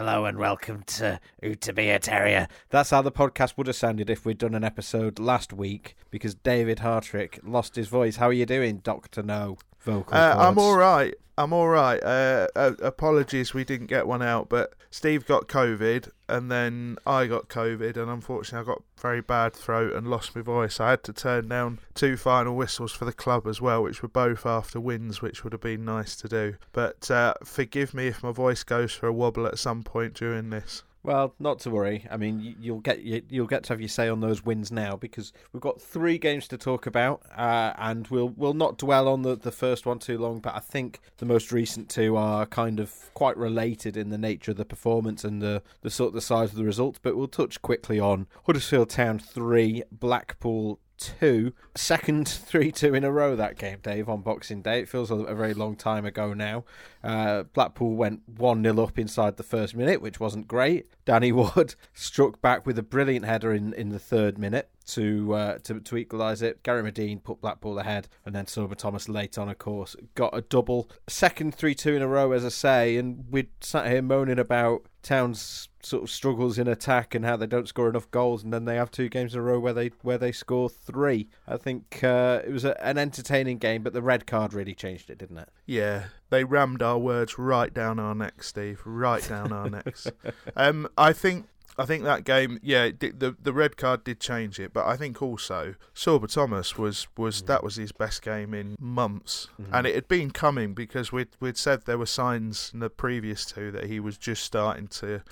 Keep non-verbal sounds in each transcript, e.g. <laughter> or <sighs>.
Hello and welcome to Who to Be a Terrier. That's how the podcast would have sounded if we'd done an episode last week because David Hartrick lost his voice. How are you doing, Doctor No? Vocal. Uh, I'm all right. I'm all right. Uh, uh, apologies, we didn't get one out, but Steve got COVID, and then I got COVID, and unfortunately, I got very bad throat and lost my voice. I had to turn down two final whistles for the club as well, which were both after wins, which would have been nice to do. But uh, forgive me if my voice goes for a wobble at some point during this. Well, not to worry. I mean, you- you'll get you- you'll get to have your say on those wins now because we've got three games to talk about, uh, and we'll we'll not dwell on the, the first one too long. But I think the most recent two are kind of quite related in the nature of the performance and the the sort of the size of the results. But we'll touch quickly on Huddersfield Town three, Blackpool two, second <laughs> three two in a row that game, Dave, on Boxing Day. It feels a, a very long time ago now. Uh, Blackpool went 1 0 up inside the first minute, which wasn't great. Danny <laughs> Ward struck back with a brilliant header in, in the third minute to uh, to, to equalise it. Gary Madine put Blackpool ahead, and then Sorba Thomas late on, of course, got a double. Second 3 2 in a row, as I say, and we'd sat here moaning about Town's sort of struggles in attack and how they don't score enough goals, and then they have two games in a row where they where they score three. I think uh, it was a, an entertaining game, but the red card really changed it, didn't it? Yeah, they rammed our words right down our necks, Steve. Right down our necks. <laughs> Um, I think. I think that game, yeah, did, the the red card did change it, but I think also Sorba Thomas was was mm. that was his best game in months, mm-hmm. and it had been coming because we'd we'd said there were signs in the previous two that he was just starting to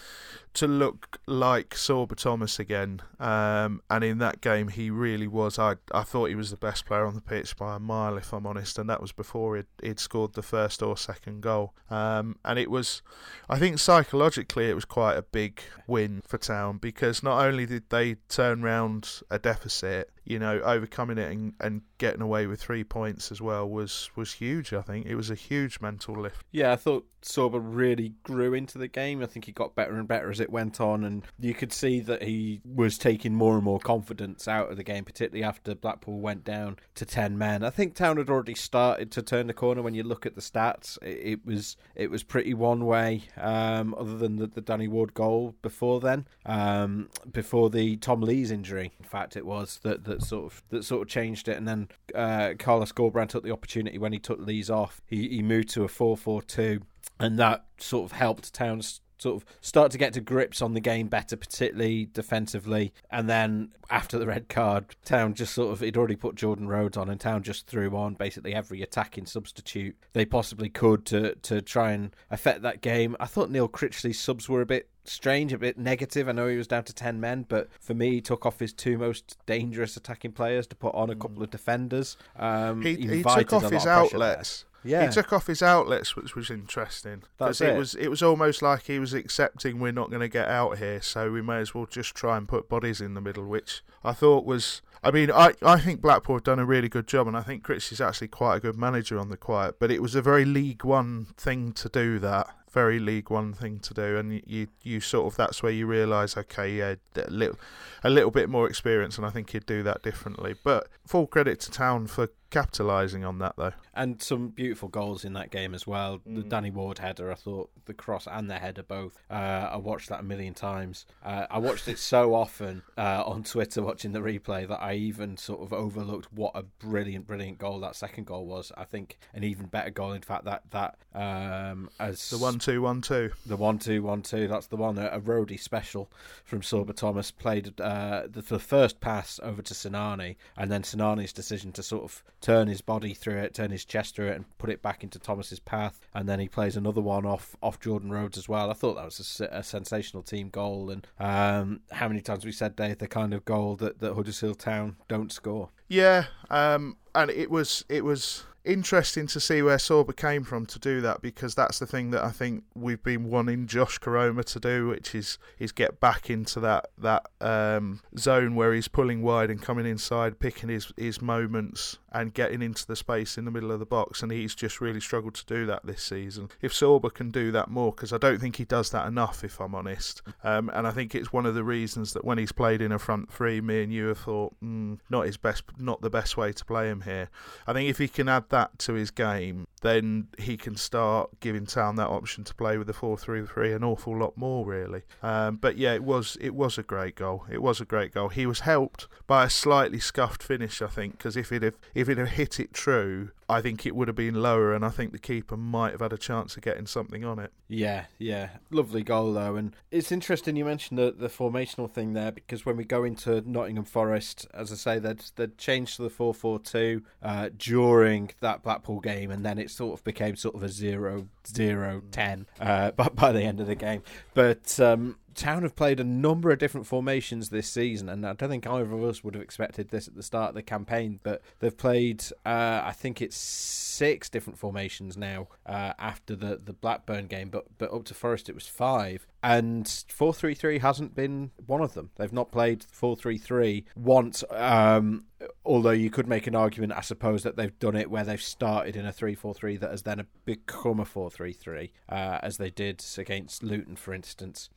to look like Sorba Thomas again. Um, and in that game, he really was. I I thought he was the best player on the pitch by a mile, if I'm honest. And that was before he'd, he'd scored the first or second goal. Um, and it was, I think psychologically, it was quite a big win for Town because not only did they turn round a deficit, you know, overcoming it and, and getting away with three points as well was was huge. I think it was a huge mental lift. Yeah, I thought Sorba really grew into the game. I think he got better and better as it went on, and you could see that he was taking more and more confidence out of the game, particularly after Blackpool went down to ten men. I think Town had already started to turn the corner. When you look at the stats, it, it was it was pretty one way. Um, other than the, the Danny Ward goal before then, um, before the Tom Lees' injury, in fact, it was that that sort of that sort of changed it. And then uh, Carlos Corberán took the opportunity when he took Lees off. He he moved to a four four two and that sort of helped Towns sort of start to get to grips on the game better, particularly defensively. And then after the red card, Town just sort of he'd already put Jordan Rhodes on, and Town just threw on basically every attacking substitute they possibly could to to try and affect that game. I thought Neil Critchley's subs were a bit strange, a bit negative. I know he was down to 10 men, but for me, he took off his two most dangerous attacking players to put on a couple of defenders. Um, He, he took off his of pressure there. outlets. Yeah. He took off his outlets, which was interesting. Because it it. was it was almost like he was accepting we're not going to get out here, so we may as well just try and put bodies in the middle, which I thought was. I mean, I, I think Blackpool have done a really good job, and I think Chris is actually quite a good manager on the quiet. But it was a very League One thing to do that. Very League One thing to do, and you you sort of that's where you realise, okay, yeah, a little a little bit more experience, and I think he'd do that differently. But full credit to Town for capitalising on that, though. and some beautiful goals in that game as well. The Danny Ward header, I thought the cross and the header both. Uh, I watched that a million times. Uh, I watched it so often uh, on Twitter watching the replay that I even sort of overlooked what a brilliant, brilliant goal that second goal was. I think an even better goal. In fact, that that um, as The one two one two. the one two one two. That's the one. A, a roadie special from Sorba Thomas played uh, the, the first pass over to Sinani, and then Sinani's decision to sort of turn his body through it, turn his chest through it, and put it back into Thomas's path. And then he plays another one off off Jordan Rhodes as well. I thought that was a, a sensational team goal. And um, how many times we said, Dave, the kind of goal that, that Huddersfield Town don't score. Yeah, um, and it was it was interesting to see where Sorba came from to do that because that's the thing that I think we've been wanting Josh Koroma to do, which is is get back into that that um, zone where he's pulling wide and coming inside, picking his his moments and getting into the space in the middle of the box. And he's just really struggled to do that this season. If Sorba can do that more, because I don't think he does that enough, if I'm honest. Um, and I think it's one of the reasons that when he's played in a front three, me and you have thought mm, not his best, not the best way to play him here. I think if he can add that to his game, then he can start giving Town that option to play with the four three three an awful lot more, really. Um, but yeah, it was it was a great goal. It was a great goal. He was helped by a slightly scuffed finish, I think, because if it if it had hit it true, I think it would have been lower, and I think the keeper might have had a chance of getting something on it. Yeah, yeah, lovely goal though, and it's interesting you mentioned the the formational thing there because when we go into Nottingham Forest, as I say, they'd they'd changed to the four four two uh, during that Blackpool game, and then it sort of became sort of a zero zero ten uh, <laughs> by by the end of the game, but. Um, Town have played a number of different formations this season, and I don't think either of us would have expected this at the start of the campaign. But they've played, uh, I think it's six different formations now uh, after the, the Blackburn game, but but up to Forest it was five, and four three three hasn't been one of them. They've not played four three three once. Um, although you could make an argument, I suppose, that they've done it where they've started in a 3 4 3 that has then become a 4 3 3, uh, as they did against Luton, for instance.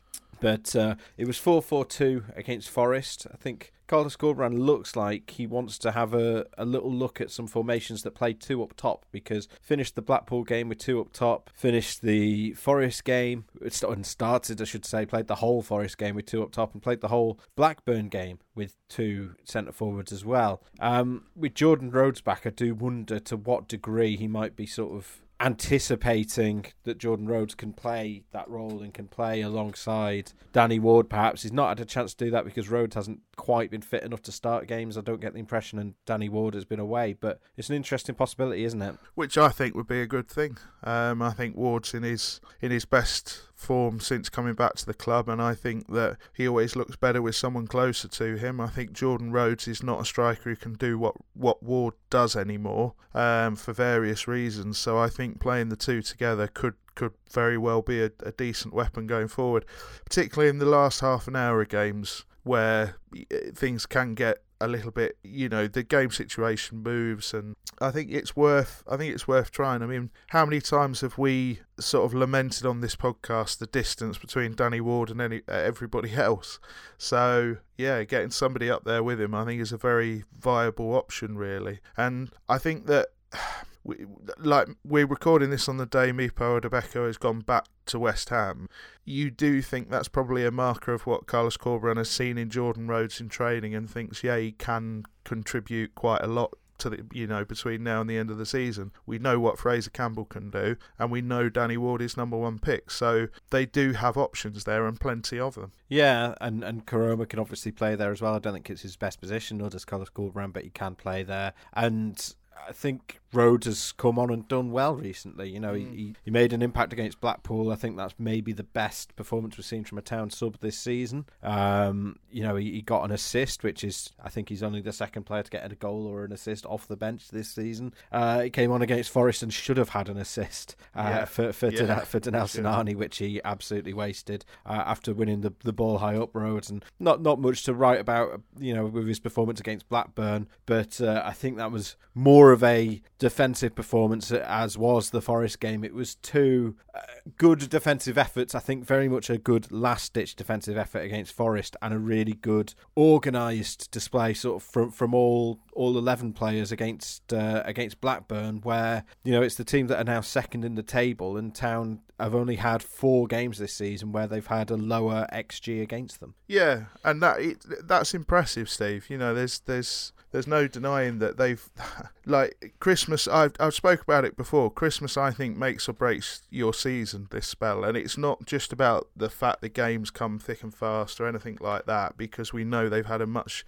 But uh, it was 4 4 2 against Forest. I think Carlos Corberán looks like he wants to have a, a little look at some formations that play two up top because finished the Blackpool game with two up top, finished the Forest game, and started, I should say, played the whole Forest game with two up top, and played the whole Blackburn game with two centre forwards as well. Um, with Jordan Rhodes back, I do wonder to what degree he might be sort of anticipating that Jordan Rhodes can play that role and can play alongside Danny Ward. Perhaps he's not had a chance to do that because Rhodes hasn't quite been fit enough to start games. I don't get the impression, and Danny Ward has been away. But it's an interesting possibility, isn't it? Which I think would be a good thing. Um, I think Ward's in his in his best form since coming back to the club, and I think that he always looks better with someone closer to him. I think Jordan Rhodes is not a striker who can do what, what Ward does anymore um, for various reasons. So I think playing the two together could could very well be a, a decent weapon going forward, particularly in the last half an hour of games where things can get a little bit, you know, the game situation moves, and I think it's worth. I think it's worth trying. I mean, how many times have we sort of lamented on this podcast the distance between Danny Ward and any uh, everybody <laughs> else? So yeah, getting somebody up there with him, I think, is a very viable option, really. And I think that <sighs> we, like we're recording this on the day Mipo Odubeko has gone back to West Ham. You do think that's probably a marker of what Carlos Corberán has seen in Jordan Rhodes in training and thinks, yeah, he can contribute quite a lot to the you know between now and the end of the season. We know what Fraser Campbell can do, and we know Danny Ward is number one pick. So they do have options there and plenty of them. Yeah, and and Koroma can obviously play there as well. I don't think it's his best position, nor does Carlos Corberán, but he can play there. And I think Rhodes has come on and done well recently. You know, mm. he, he made an impact against Blackpool. I think that's maybe the best performance we've seen from a town sub this season. Um, you know, he, he, got an assist, which is, I think he's only the second player to get a goal or an assist off the bench this season. Uh, he came on against Forest and should have had an assist uh, yeah. for for, yeah. for Danel Sinani, which he absolutely wasted uh, after winning the, the ball high up Rhodes. And not, not much to write about, you know, with his performance against Blackburn, but uh, I think that was more of a defensive performance as was the Forest game. It was two uh, good defensive efforts. I think very much a good last ditch defensive effort against Forest and a really good organised display sort of from from all all 11 players against uh, against Blackburn where you know it's the team that are now second in the table and Town have only had four games this season where they've had a lower xG against them. Yeah, and that it, that's impressive, Steve. You know, there's there's there's no denying that they've <laughs> like Christmas. I've I've spoke about it before. Christmas, I think, makes or breaks your season this spell, and it's not just about the fact the games come thick and fast or anything like that, because we know they've had a much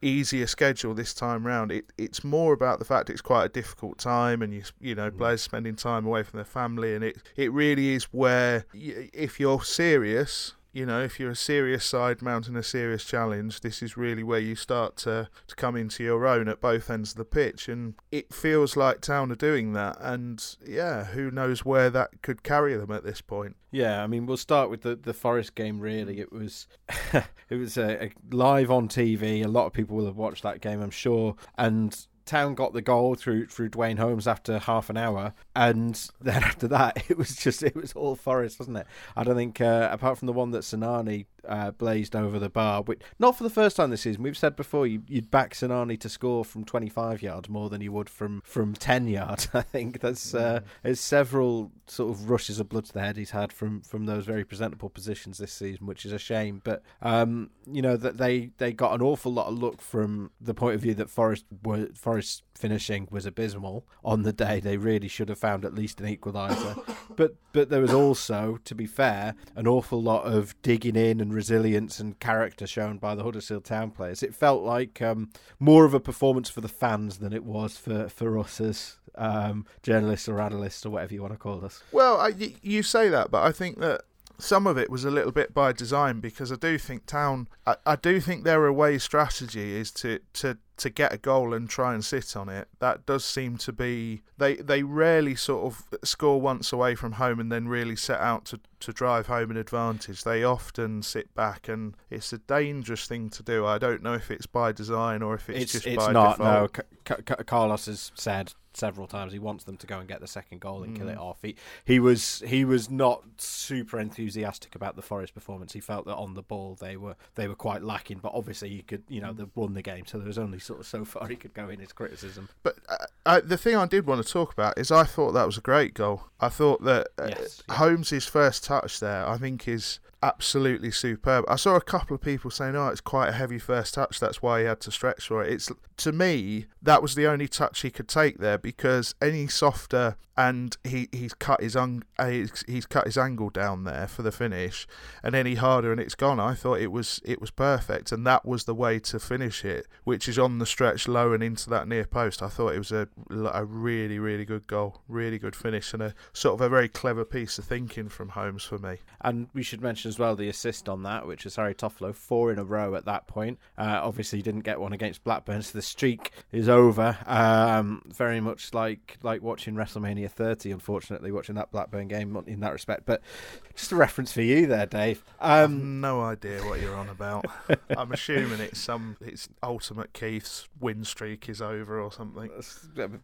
easier schedule this time round. It it's more about the fact it's quite a difficult time, and you you know mm. players spending time away from their family, and it it really is where if you're serious you know, if you're a serious side mounting a serious challenge, this is really where you start to, to come into your own at both ends of the pitch. And it feels like Town are doing that. And yeah, who knows where that could carry them at this point. Yeah, I mean, we'll start with the, the Forest game. Really, it was <laughs> it was a, a live on TV. A lot of people will have watched that game, I'm sure. And Town got the goal through through Duane Holmes after half an hour, and <laughs> then after that, it was just it was all Forest, wasn't it? I don't think uh, apart from the one that Sinani uh, blazed over the bar, which not for the first time this season. We've said before you, would back Sinani to score from 25 yards more than you would from from 10 yards. <laughs> I think there's uh, there's several sort of rushes of blood to the head he's had from from those very presentable positions this season, which is a shame. But um, you know that they they got an awful lot of luck from the point of view that Forest were Forest finishing was abysmal on the day. They really should have found at least an equaliser. <coughs> but but there was also, to be fair, an awful lot of digging in and resilience and character shown by the Huddersfield Town players. It felt like um, more of a performance for the fans than it was for for us as um, journalists or analysts or whatever you want to call us. Well, I, you say that, but I think that some of it was a little bit by design because I do think Town, I, I do think their away strategy is to, to to get a goal and try and sit on it. That does seem to be they they rarely sort of score once away from home and then really set out to to drive home an advantage. They often sit back and it's a dangerous thing to do. I don't know if it's by design or if it's, it's just it's by not. default. No, C- C- Carlos has said several times. He wants them to go and get the second goal and mm. kill it mm. off. He he was he was not super enthusiastic about the Forest performance. He felt that on the ball they were they were quite lacking. But obviously you could you know they won the game, so there was only sort of so far he could go in his criticism. But uh, I, the thing I did want to talk about is I thought that was a great goal. I thought that uh, yes, yeah. Holmes's first touch there, I think is absolutely superb. I saw a couple of people saying, "Oh, it's quite a heavy first touch. That's why he had to stretch for it." It's to me that was the only touch he could take there because any softer and he, he's cut his un, uh, he's, he's cut his angle down there for the finish, and any harder and it's gone. I thought it was it was perfect, and that was the way to finish it, which is on the stretch low and into that near post. I thought it was a a really really good goal, really good finish, and a sort of a very clever piece of thinking from Holmes for me. And we should mention as well the assist on that, which is Harry Toffolo, four in a row at that point. Uh, obviously, he didn't get one against Blackburn, so the streak is over. Um, very much like like watching WrestleMania 30, unfortunately, watching that Blackburn game in that respect. But just a reference for you there, Dave. Um, no idea what you're on about. <laughs> I'm assuming it's some it's Ultimate Keith's win streak is over or something.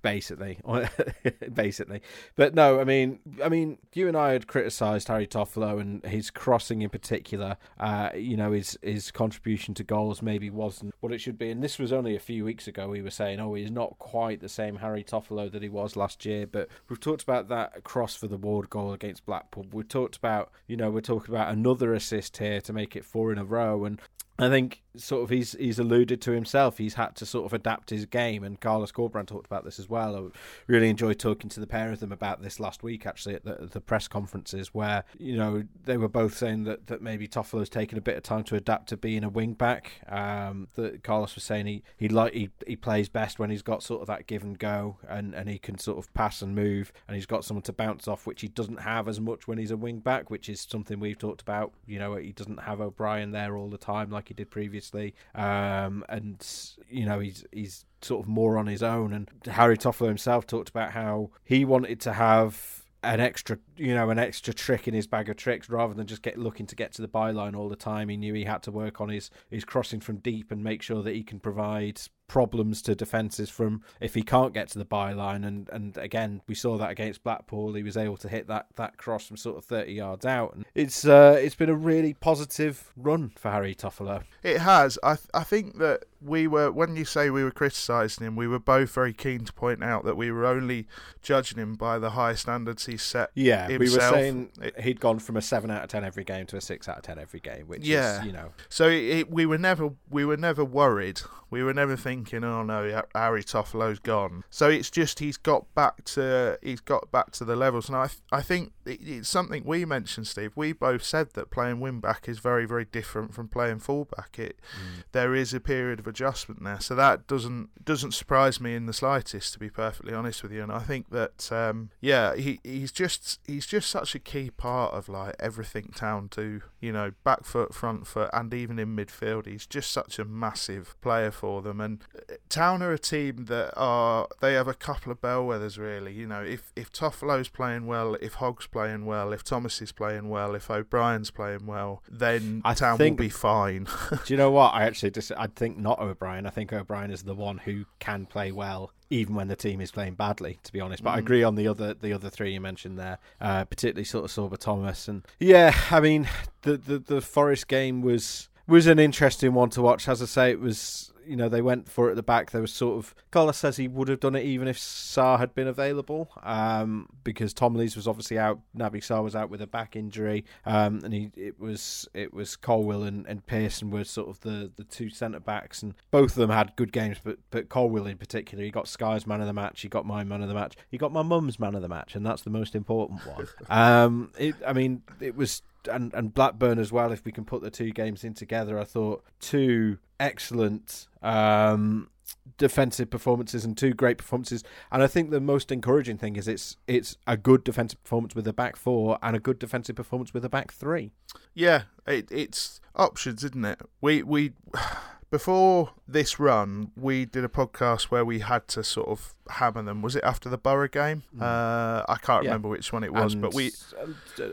Basically, <laughs> basically. But no, I mean, I mean, you and I had criticised Harry Toffolo and his crossing in particular. Uh, you know, his his contribution to goals maybe wasn't what it should be. And this was only a few weeks ago. We were saying, oh, he's not quite the same Harry Toffolo that he was last year. But we've talked about that cross for the Ward goal against Blackpool. We've talked about, you know, we're talking about another assist here to make it four in a row. And I think sort of he's he's alluded to himself. He's had to sort of adapt his game, and Carlos Corberán talked about this as well. I really enjoyed talking to the pair of them about this last week, actually, at the, the press conferences, where you know they were both saying that, that maybe Toffolo's taken a bit of time to adapt to being a wing back. Um, that Carlos was saying he he like he, he plays best when he's got sort of that give and go, and and he can sort of pass and move, and he's got someone to bounce off, which he doesn't have as much when he's a wing back, which is something we've talked about. You know, he doesn't have O'Brien there all the time like like he did previously. Um, and you know he's he's sort of more on his own. And Harry Toffolo himself talked about how he wanted to have an extra, you know, an extra trick in his bag of tricks rather than just get looking to get to the byline all the time. He knew he had to work on his his crossing from deep and make sure that he can provide problems to defences from if he can't get to the byline. And and again, we saw that against Blackpool. He was able to hit that that cross from sort of thirty yards out. And it's uh, it's been a really positive run for Harry Toffolo. It has. I th- I think that we were when you say we were criticising him, we were both very keen to point out that we were only judging him by the high standards he set. Yeah, himself. we were saying he'd gone from a seven out of ten every game to a six out of ten every game, which yeah. is you know. So it, we were never we were never worried We were never thinking, oh no, Harry Toffolo's gone. So it's just he's got back to he's got back to the levels, and I I think it's something we mentioned, Steve. We both said that playing wing back is very very different from playing fullback. It mm. there is a period of adjustment there, so that doesn't doesn't surprise me in the slightest, to be perfectly honest with you. And I think that um, yeah, he he's just he's just such a key part of like everything Town do. You know, back foot, front foot, and even in midfield, he's just such a massive player for them. And uh, Town are a team that are they have a couple of bellwethers really. You know, if if Toffolo's playing well, if Hogg's playing well, if Thomas is playing well, if O'Brien's playing well, then I Town think, will be fine. <laughs> do you know what? I actually just I think not O'Brien. I think O'Brien is the one who can play well even when the team is playing badly, to be honest. But mm. I agree on the other the other three you mentioned there, uh, particularly sort of Sorba Thomas and yeah, I mean the, the the Forest game was was an interesting one to watch. As I say, it was you know they went for it at the back. There was sort of Carlos says he would have done it even if Sarr had been available, um, because Tom Lees was obviously out. Naby Sarr was out with a back injury, um, and he it was it was Colwill and, and Pearson were sort of the, the two centre backs, and both of them had good games. But but Colwill in particular, he got Sky's man of the match, he got my man of the match, he got my mum's man of the match, and that's the most important one. <laughs> um, it, I mean, it was and and Blackburn as well. If we can put the two games in together, I thought two excellent um, defensive performances and two great performances. And I think the most encouraging thing is it's it's a good defensive performance with a back four and a good defensive performance with a back three. Yeah, it, it's options, isn't it? We we before this run, we did a podcast where we had to sort of hammer them. Was it after the Borough game? Mm. Uh, I can't yeah. remember which one it was, and, but we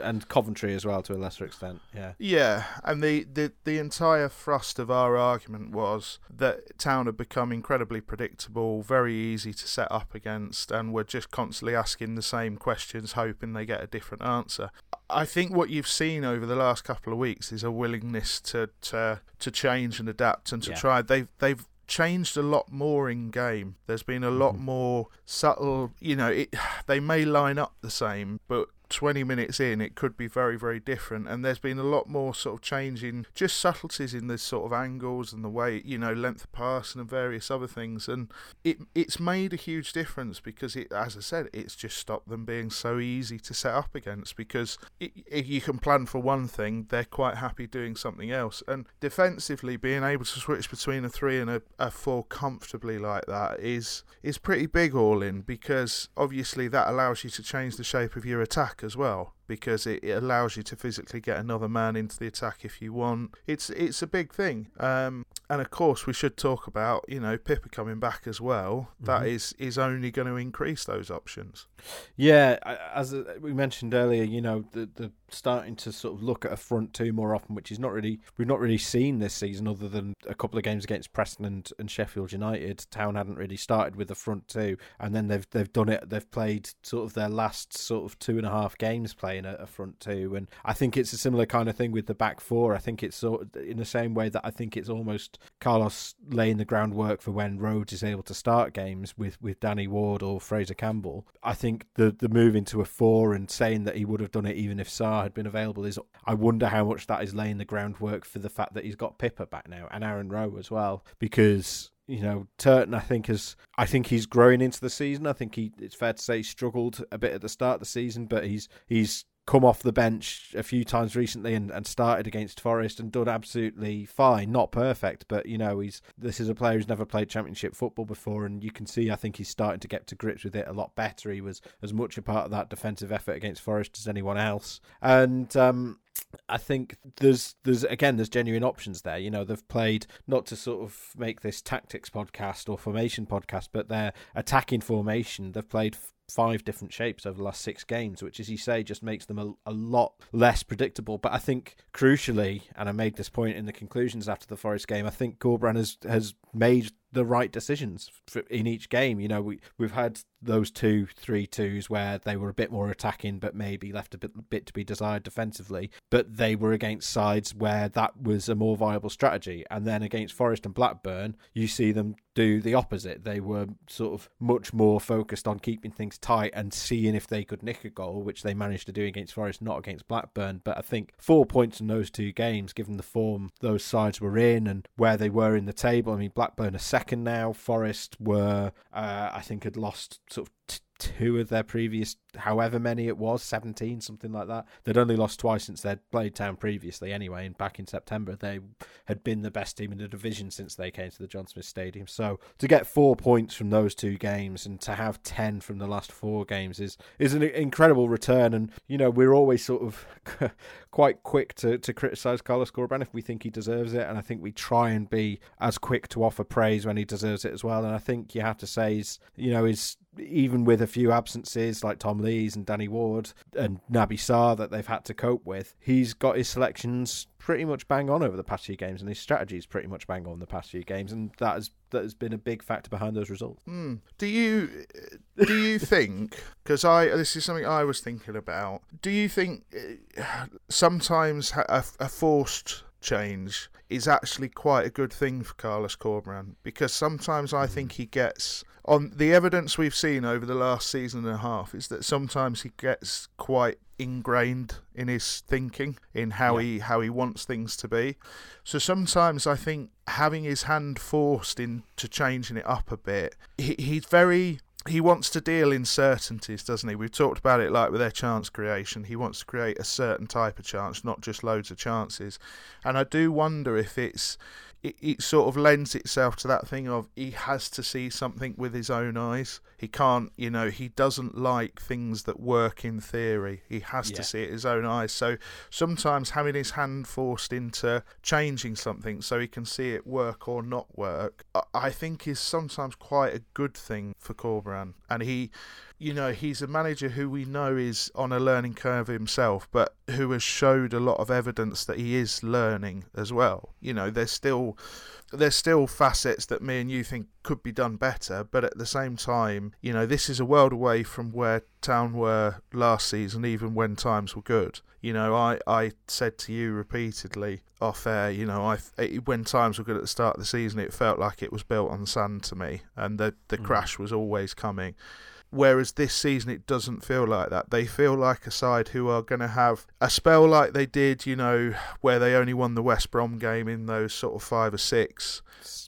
and Coventry as well to a lesser extent. Yeah, yeah, and the, the the entire thrust of our argument was that Town had become incredibly predictable, very easy to set up against, and we're just constantly asking the same questions, hoping they get a different answer. I think what you've seen over the last couple of weeks is a willingness to to, to change and adapt and to yeah. try. They've they've changed a lot more in game. There's been a lot mm-hmm. more subtle. You know, it, <sighs> they may line up the same, but 20 minutes in, it could be very, very different. And there's been a lot more sort of changing, just subtleties in the sort of angles and the way, you know, length of pass and various other things. And it it's made a huge difference because it, as I said, it's just stopped them being so easy to set up against. Because if you can plan for one thing, they're quite happy doing something else. And defensively, being able to switch between a three and a, a four comfortably like that is is pretty big all in because obviously that allows you to change the shape of your attack as well because it, it, allows you to physically get another man into the attack if you want. It's it's a big thing. Um, and of course, we should talk about you know Pipa coming back as well. Mm-hmm. That is is only going to increase those options. Yeah, as we mentioned earlier, you know the the starting to sort of look at a front two more often, which is not really we've not really seen this season, other than a couple of games against Preston and, and Sheffield United. Town hadn't really started with the front two, and then they've they've done it. They've played sort of their last sort of two and a half games playing a, a front two, and I think it's a similar kind of thing with the back four. I think it's sort in the same way that I think it's almost Carlos laying the groundwork for when Rhodes is able to start games with, with Danny Ward or Fraser Campbell. I think the the move into a four and saying that he would have done it even if Sarr had been available is I wonder how much that is laying the groundwork for the fact that he's got Pipa back now and Aaron Rowe as well because you know, Turton, I think is, I think he's growing into the season. I think he, it's fair to say, he struggled a bit at the start of the season, but he's he's come off the bench a few times recently and, and started against Forest and done absolutely fine. Not perfect, but you know, he's this is a player who's never played championship football before and you can see I think he's starting to get to grips with it a lot better. He was as much a part of that defensive effort against Forest as anyone else. And um I think there's there's again there's genuine options there. You know, they've played not to sort of make this tactics podcast or formation podcast, but their attacking formation. They've played five different shapes over the last six games, which, as you say, just makes them a, a lot less predictable. But I think crucially, and I made this point in the conclusions after the Forest game, I think Corberán has has made the right decisions in each game. You know, we we've had those two three twos where they were a bit more attacking, but maybe left a bit, bit to be desired defensively. But they were against sides where that was a more viable strategy. And then against Forest and Blackburn, you see them do the opposite. They were sort of much more focused on keeping things tight and seeing if they could nick a goal, which they managed to do against Forest, not against Blackburn. But I think four points in those two games, given the form those sides were in and where they were in the table. I mean, Blackburn are second now. Forest were, uh, I think, had lost sort of. T- two of their previous, however many it was, 17, something like that. They'd only lost twice since they'd played Town previously, anyway. And back in September, they had been the best team in the division since they came to the John Smith Stadium. So to get four points from those two games and to have 10 from the last four games is, is an incredible return. And, you know, we're always sort of <laughs> quite quick to, to criticise Carlos Corberán if we think he deserves it. And I think we try and be as quick to offer praise when he deserves it as well. And I think you have to say, is you know, is even with a few absences like Tom Lees and Danny Ward and Naby Sarr that they've had to cope with, he's got his selections pretty much bang on over the past few games, and his strategy is pretty much bang on the past few games, and that has that has been a big factor behind those results. Mm. Do you do you <laughs> think? Because I this is something I was thinking about. Do you think uh, sometimes a, a forced change is actually quite a good thing for Carlos Corberán because sometimes I think mm. he gets on the evidence we've seen over the last season and a half is that sometimes he gets quite ingrained in his thinking in how yeah. he how he wants things to be. So sometimes I think having his hand forced into changing it up a bit, he, he's very he wants to deal in certainties, doesn't he? We've talked about it like with their chance creation. He wants to create a certain type of chance, not just loads of chances. And I do wonder if it's it, it sort of lends itself to that thing of he has to see something with his own eyes. He can't, you know, he doesn't like things that work in theory. He has yeah. to see it his own eyes. So sometimes having his hand forced into changing something so he can see it work or not work, I think is sometimes quite a good thing for Corberán. And he you know, he's a manager who we know is on a learning curve himself, but who has showed a lot of evidence that he is learning as well. You know, there's still there's still facets that me and you think could be done better, but at the same time, you know, this is a world away from where Town were last season, even when times were good. You know, I, I said to you repeatedly off air, you know, I when times were good at the start of the season, it felt like it was built on sand to me, and the the mm. crash was always coming. Whereas this season, it doesn't feel like that. They feel like a side who are going to have a spell like they did, you know, where they only won the West Brom game in those sort of five or six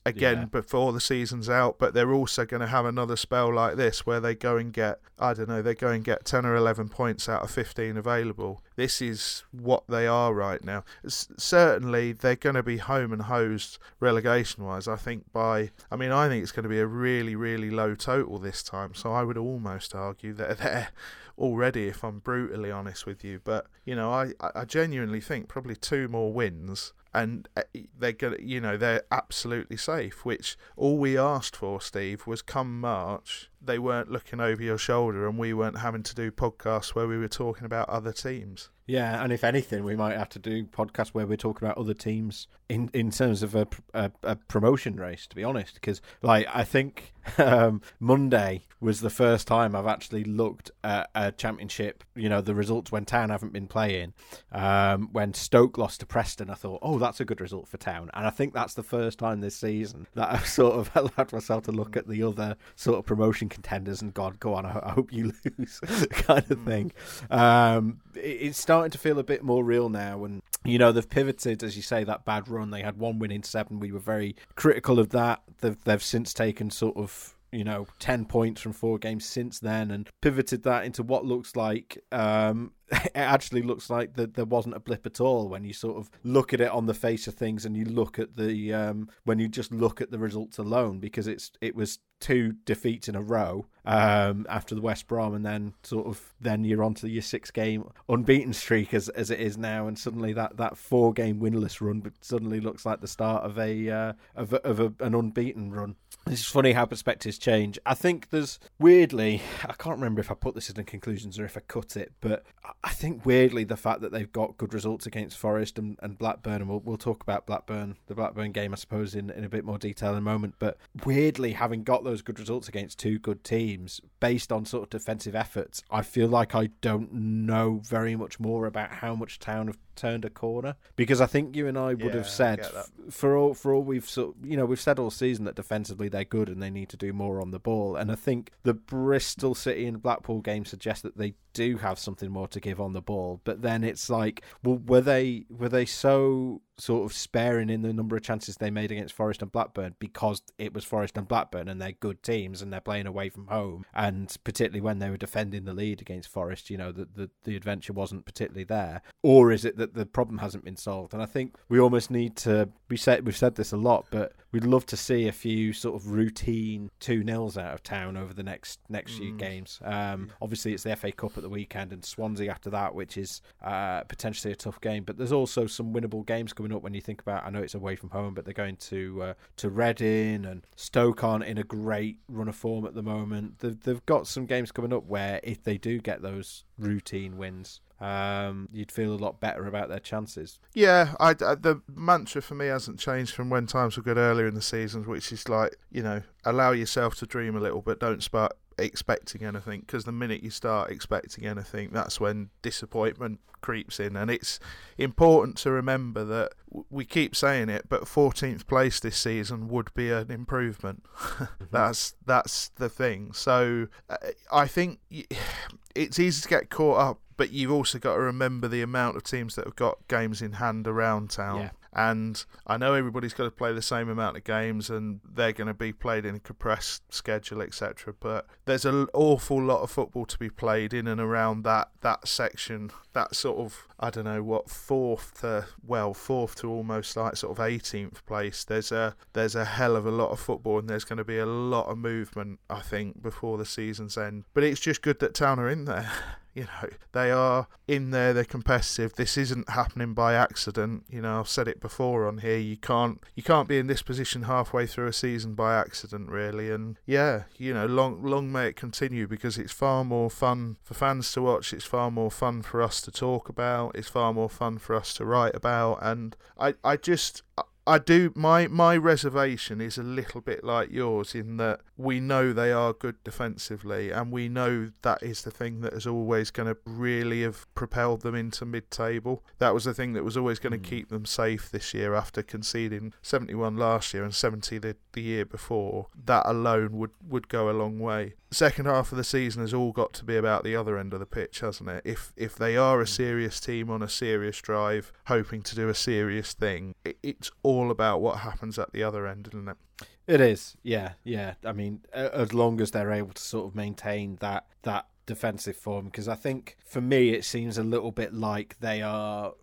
again yeah. before the season's out, but they're also going to have another spell like this where they go and get, I don't know, they go and get 10 or 11 points out of 15 available. This is what they are right now. S- certainly, they're going to be home and hosed relegation wise, I think, by, I mean, I think it's going to be a really, really low total this time, so I would almost argue that they're already, if I'm brutally honest with you. But, you know, I, I genuinely think probably two more wins and uh, they're gonna, you know, they're absolutely safe. Which all we asked for, Steve, was come March, they weren't looking over your shoulder, and we weren't having to do podcasts where we were talking about other teams. Yeah, and if anything, we might have to do podcasts where we're talking about other teams in in terms of a, a, a promotion race. To be honest, because like I think um, Monday was the first time I've actually looked at a championship. You know, the results when Town haven't been playing. Um, when Stoke lost to Preston, I thought, oh, that's a good result for Town, and I think that's the first time this season that I've <laughs> sort of allowed myself to look at the other sort of promotion contenders and God, go on, I, I hope you <laughs> lose, <laughs> kind of thing. Um, it, it's starting to feel a bit more real now, and you know they've pivoted, as you say, that bad run. They had one win in seven. We were very critical of that. They've they've since taken sort of you know, 10 points from four games since then and pivoted that into what looks like um, <laughs> it actually looks like that there wasn't a blip at all when you sort of look at it on the face of things and you look at the um, when you just look at the results alone because it's it was two defeats in a row um, after the West Brom and then sort of then you're on to your six game unbeaten streak as as it is now and suddenly that, that four game winless run but suddenly looks like the start of a uh, of, of a, an unbeaten run. It's funny how perspectives change. I think there's weirdly I can't remember if I put this in the conclusions or if I cut it, but I think weirdly the fact that they've got good results against Forest and, and Blackburn, and we'll, we'll talk about Blackburn, the Blackburn game, I suppose, in, in a bit more detail in a moment. But weirdly, having got those good results against two good teams based on sort of defensive efforts, I feel like I don't know very much more about how much Town have turned a corner because I think you and I would yeah, have said for all for all we've sort you know we've said all season that defensively they're good and they need to do more on the ball. And I think the Bristol City and Blackpool game suggests that they do have something more to give on the ball. But then it's like, well, were they were they so sort of sparing in the number of chances they made against Forest and Blackburn because it was Forest and Blackburn and they're good teams and they're playing away from home and particularly when they were defending the lead against Forest, you know, the the, the adventure wasn't particularly there, or is it that the problem hasn't been solved? And I think we almost need to. We said we've said this a lot, but we'd love to see a few sort of routine two nils out of town over the next next mm. few games. Um, obviously, it's the FA Cup at the weekend and Swansea after that, which is uh, potentially a tough game. But there's also some winnable games coming up when you think about. I know it's away from home, but they're going to uh, to Reading and Stoke aren't in a great run of form at the moment. They've, they've got some games coming up where if they do get those routine wins, um, you'd feel a lot better about their chances. Yeah, I, the mantra for me hasn't changed from when times were good earlier in the seasons, which is like you know allow yourself to dream a little, but don't start expecting anything because the minute you start expecting anything, that's when disappointment creeps in. And it's important to remember that we keep saying it, but 14th place this season would be an improvement. <laughs> mm-hmm. That's that's the thing. So uh, I think <sighs> it's easy to get caught up but you've also got to remember the amount of teams that have got games in hand around town. Yeah. And I know everybody's got to play the same amount of games, and they're going to be played in a compressed schedule, etc. But there's an awful lot of football to be played in and around that that section. That sort of I don't know what fourth to well fourth to almost like sort of 18th place. There's a there's a hell of a lot of football, and there's going to be a lot of movement. I think before the season's end. But it's just good that Town are in there. <laughs> you know they are in there they're competitive this isn't happening by accident you know i've said it before on here you can't you can't be in this position halfway through a season by accident really and yeah you know long long may it continue because it's far more fun for fans to watch it's far more fun for us to talk about it's far more fun for us to write about and i i just I do my my reservation is a little bit like yours in that we know they are good defensively and we know that is the thing that is always going to really have propelled them into mid-table. That was the thing that was always going to mm. keep them safe this year after conceding 71 last year and 70 the, the year before. That alone would would go a long way. Second half of the season has all got to be about the other end of the pitch, hasn't it? If if they are a hmm. serious team on a serious drive hoping to do a serious thing, it, it's all all about what happens at the other end, isn't it? It is, yeah, yeah. I mean, as long as they're able to sort of maintain that that defensive form, because I think for me it seems a little bit like they are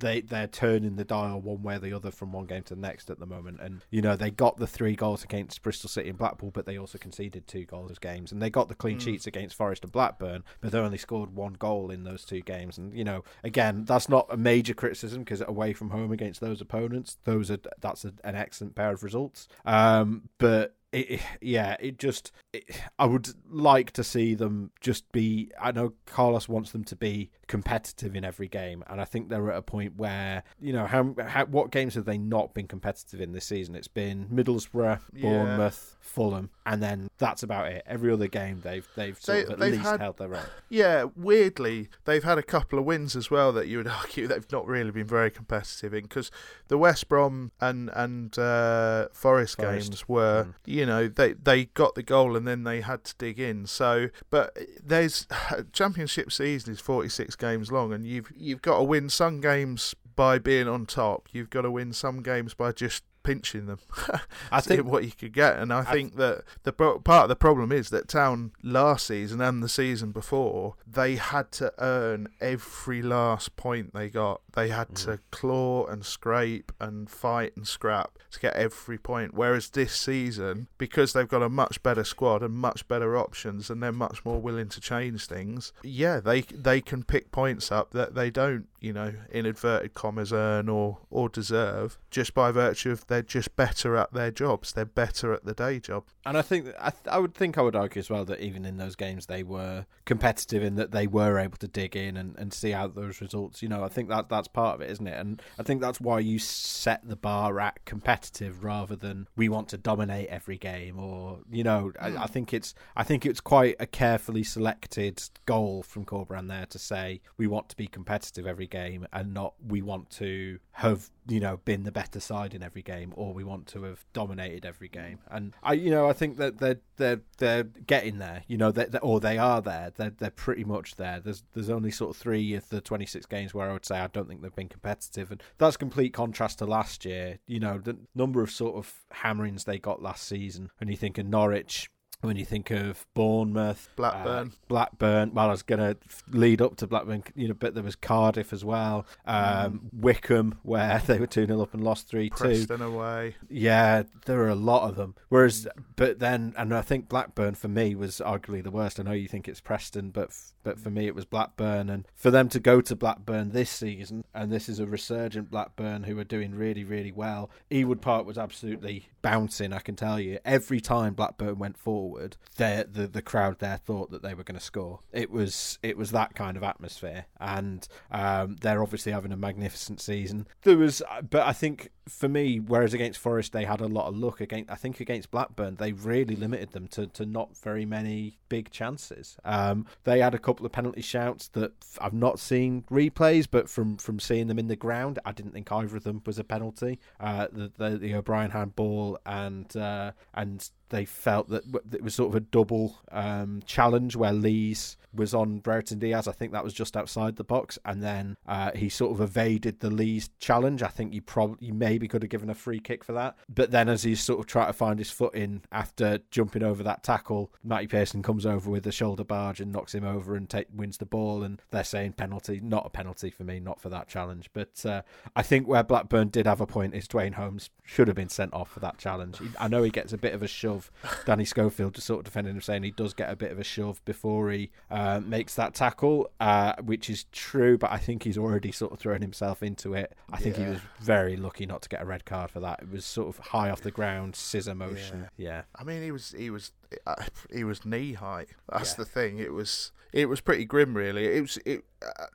they they're turning the dial one way or the other from one game to the next at the moment. And you know they got the three goals against Bristol City and Blackpool, but they also conceded two goals games, and they got the clean mm. sheets against Forest and Blackburn, but they only scored one goal in those two games. And you know, again, that's not a major criticism because away from home against those opponents, those are that's a, an excellent pair of results. Um, but it, yeah, it just. It, I would like to see them just be. I know Carlos wants them to be competitive in every game, and I think they're at a point where you know how, how what games have they not been competitive in this season? It's been Middlesbrough, Bournemouth. Fulham, and then that's about it. Every other game they've they've sort they, of at least had, held their own. Yeah, weirdly they've had a couple of wins as well that you would <laughs> argue they've not really been very competitive in because the West Brom and and uh, Forest, Forest, games were. Mm you know they they got the goal and then they had to dig in. So, but there's <sighs> championship season is 46 games long, and you've you've got to win some games by being on top. You've got to win some games by just pinching them. <laughs> I think what you could get, and I, I think that the part of the problem is that Town last season and the season before they had to earn every last point they got. They had mm. to claw and scrape and fight and scrap to get every point. Whereas this season, because they've got a much better squad and much better options, and they're much more willing to change things, yeah, they they can pick points up that they don't, you know, in inverted commas, earn or or deserve just by virtue of they're just better at their jobs. They're better at the day job. And I think I, th- I would think I would argue as well that even in those games they were competitive in that they were able to dig in and, and see out those results. You know, I think that that's part of it, isn't it? And I think that's why you set the bar at competitive rather than we want to dominate every game or you know. Mm. I, I, hmm. think it's I think it's quite a carefully selected goal from Corberán there to say we want to be competitive every game and not we want to have you know been the better side in every game or we want to have dominated every game. And i you know i think that they're they're they're getting there you know that or they are there. They're, they're pretty much there. There's there's only sort of three of the 26 games where i would say i don't think they've been competitive. And that's complete contrast to last year. You know the number of sort of hammerings they got last season. And you think of norwich when you think of Bournemouth, Blackburn, uh, Blackburn. Well, I was going to lead up to Blackburn, you know, but there was Cardiff as well, um, mm. Wycombe, where <laughs> they were two 0 up and lost three two. Preston away. Yeah, there are a lot of them. Whereas, but then, and I think Blackburn for me was arguably the worst. I know you think it's Preston, but but for me it was Blackburn, and for them to go to Blackburn this season, and this is a resurgent Blackburn who are doing really really well. Ewood Park was absolutely bouncing. I can tell you, every time Blackburn went forward forward, the the crowd there thought that they were going to score. It was it was that kind of atmosphere, and um, they're obviously having a magnificent season. There was, but I think for me, whereas against Forest they had a lot of luck. Against I think against Blackburn they really limited them to, to not very many big chances. Um, they had a couple of penalty shouts that I've not seen replays, but from from seeing them in the ground, I didn't think either of them was a penalty. Uh, the, the, the O'Brien handball and uh, and they felt that it was sort of a double um, challenge where Lees was on Brereton Diaz. I think that was just outside the box, and then uh, he sort of evaded the Lees challenge. I think you probably maybe could have given a free kick for that, but then as he's sort of trying to find his foot in after jumping over that tackle, Matty Pearson comes over with a shoulder barge and knocks him over and take, wins the ball. And they're saying penalty, not a penalty for me, not for that challenge. But uh, I think where Blackburn did have a point is Duane Holmes should have been sent off for that challenge. I know he gets a bit of a shove. Danny Schofield just sort of defending him, saying he does get a bit of a shove before he uh, makes that tackle, uh, which is true, but I think he's already sort of thrown himself into it. I think yeah. he was very lucky not to get a red card for that. It was sort of high off the ground, scissor motion. Yeah. yeah. I mean, he was he was uh, he was knee height. That's yeah. the thing. It was it was pretty grim, really. It was it uh,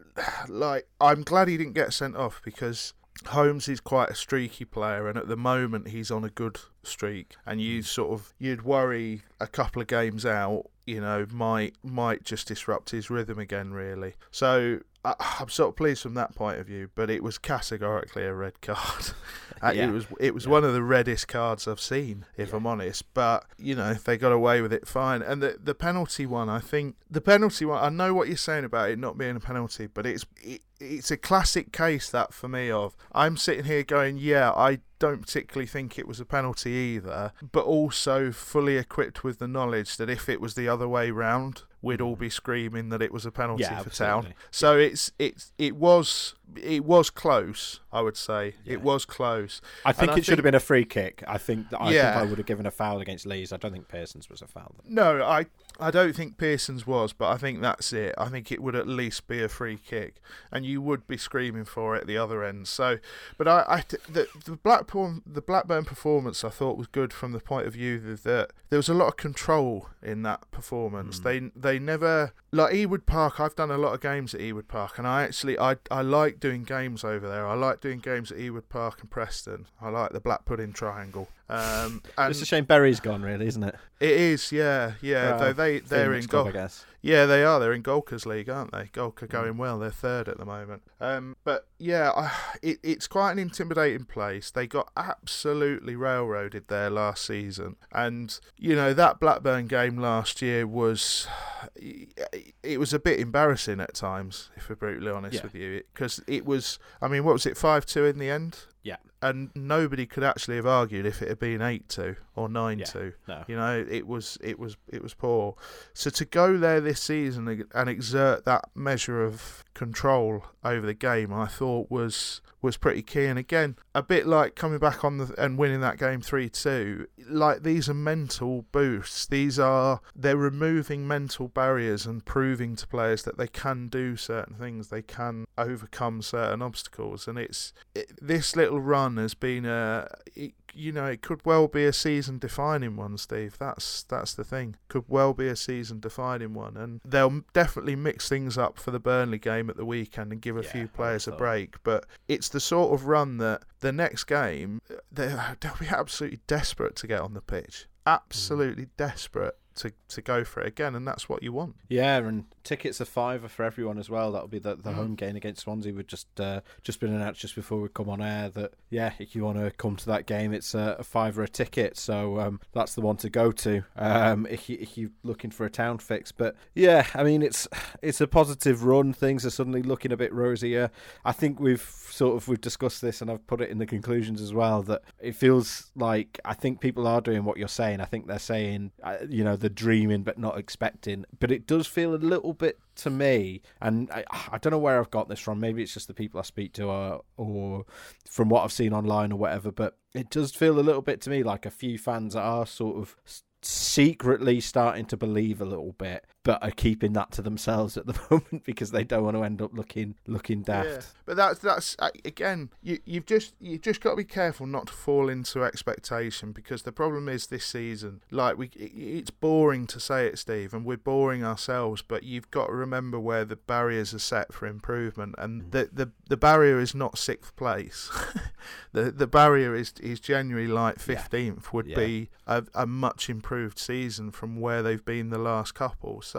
like I'm glad he didn't get sent off because Holmes is quite a streaky player, and at the moment he's on a good streak. And you mm. sort of you'd worry a couple of games out, you know, might might just disrupt his rhythm again, really. So I, <sighs> am sort of pleased from that point of view, but it was categorically a red card. <laughs> Uh, yeah. It was it was yeah. one of the reddest cards I've seen, if yeah. I'm honest. But you know they got away with it fine. And the the penalty one, I think the penalty one. I know what you're saying about it not being a penalty, but it's it, it's a classic case that for me of I'm sitting here going, yeah, I don't particularly think it was a penalty either, but also fully equipped with the knowledge that if it was the other way round, we'd all be screaming that it was a penalty yeah, for absolutely. Town. So it's it's it was it was close. I would say yeah. it was close. I think and it I should think, have been a free kick. I think that I yeah. think I would have given a foul against Lees. I don't think Pearson's was a foul. No, I I don't think Pearson's was, but I think that's it. I think it would at least be a free kick, and you would be screaming for it at the other end. So, but I, I the the Blackburn the Blackburn performance I thought was good from the point of view that there was a lot of control in that performance. Mm. They they never like Ewood Park. I've done a lot of games at Ewood Park, and I actually I I like doing games over there. I like doing games at Ewood Park and Preston. I like the Black Pudding Triangle. Um, <laughs> it's a shame Bury's gone, really, isn't it? It is, yeah, yeah. Though they they're in Gol- I guess. Yeah, they are. They're in Golkers League, aren't they? Golker mm. going well. They're third at the moment. Um, but yeah, I, it, it's quite an intimidating place. They got absolutely railroaded there last season, and you know that Blackburn game last year was <sighs> it was a bit embarrassing at times, if we're brutally honest yeah. with you, because it, it was. I mean, what was it? Five two in the end. Yeah. And nobody could actually have argued if it had been eight two or nine yeah, two. No. You know, it was it was it was poor. So to go there this season and exert that measure of control over the game, I thought was was pretty key. And again, a bit like coming back on the and winning that game three two. Like these are mental boosts. These are they're removing mental barriers and proving to players that they can do certain things. They can overcome certain obstacles. And it's it, this little run has been a. It, you know, it could well be a season defining one, Steve. That's that's the thing. Could well be a season defining one, and they'll definitely mix things up for the Burnley game at the weekend and give a yeah, few players a break. But it's the sort of run that the next game they'll be absolutely desperate to get on the pitch. Absolutely mm. desperate to, to go for it again, and that's what you want. Yeah, and tickets are fiver for everyone as well. That'll be the, the Mm. home game against Swansea. We've just uh, just been announced just before we come on air that yeah, if you want to come to that game, it's a, a fiver a ticket. So um, that's the one to go to um, if you if you're looking for a town fix. But yeah, I mean it's it's a positive run. Things are suddenly looking a bit rosier. I think we've sort of we've discussed this, and I've put it in the conclusions as well that it feels like I think people are doing what you're saying. I think they're saying uh, you know the dreaming but not expecting. But it does feel a little bit to me, and I, I don't know where I've got this from. Maybe it's just the people I speak to, or, or from what I've seen online or whatever. But it does feel a little bit to me like a few fans are sort of secretly starting to believe a little bit, but are keeping that to themselves at the <laughs> moment because they don't want to end up looking looking daft. Yeah. But that's that's again, you you've just you just got to be careful not to fall into expectation because the problem is this season, like we, it, it's boring to say it, Steve, and we're boring ourselves. But you've got to remember where the barriers are set for improvement, and mm. the the, the barrier is not sixth place. <laughs> the the barrier is is January like Yeah. fifteenth would Yeah. be a, a much improved season from where they've been the last couple. So,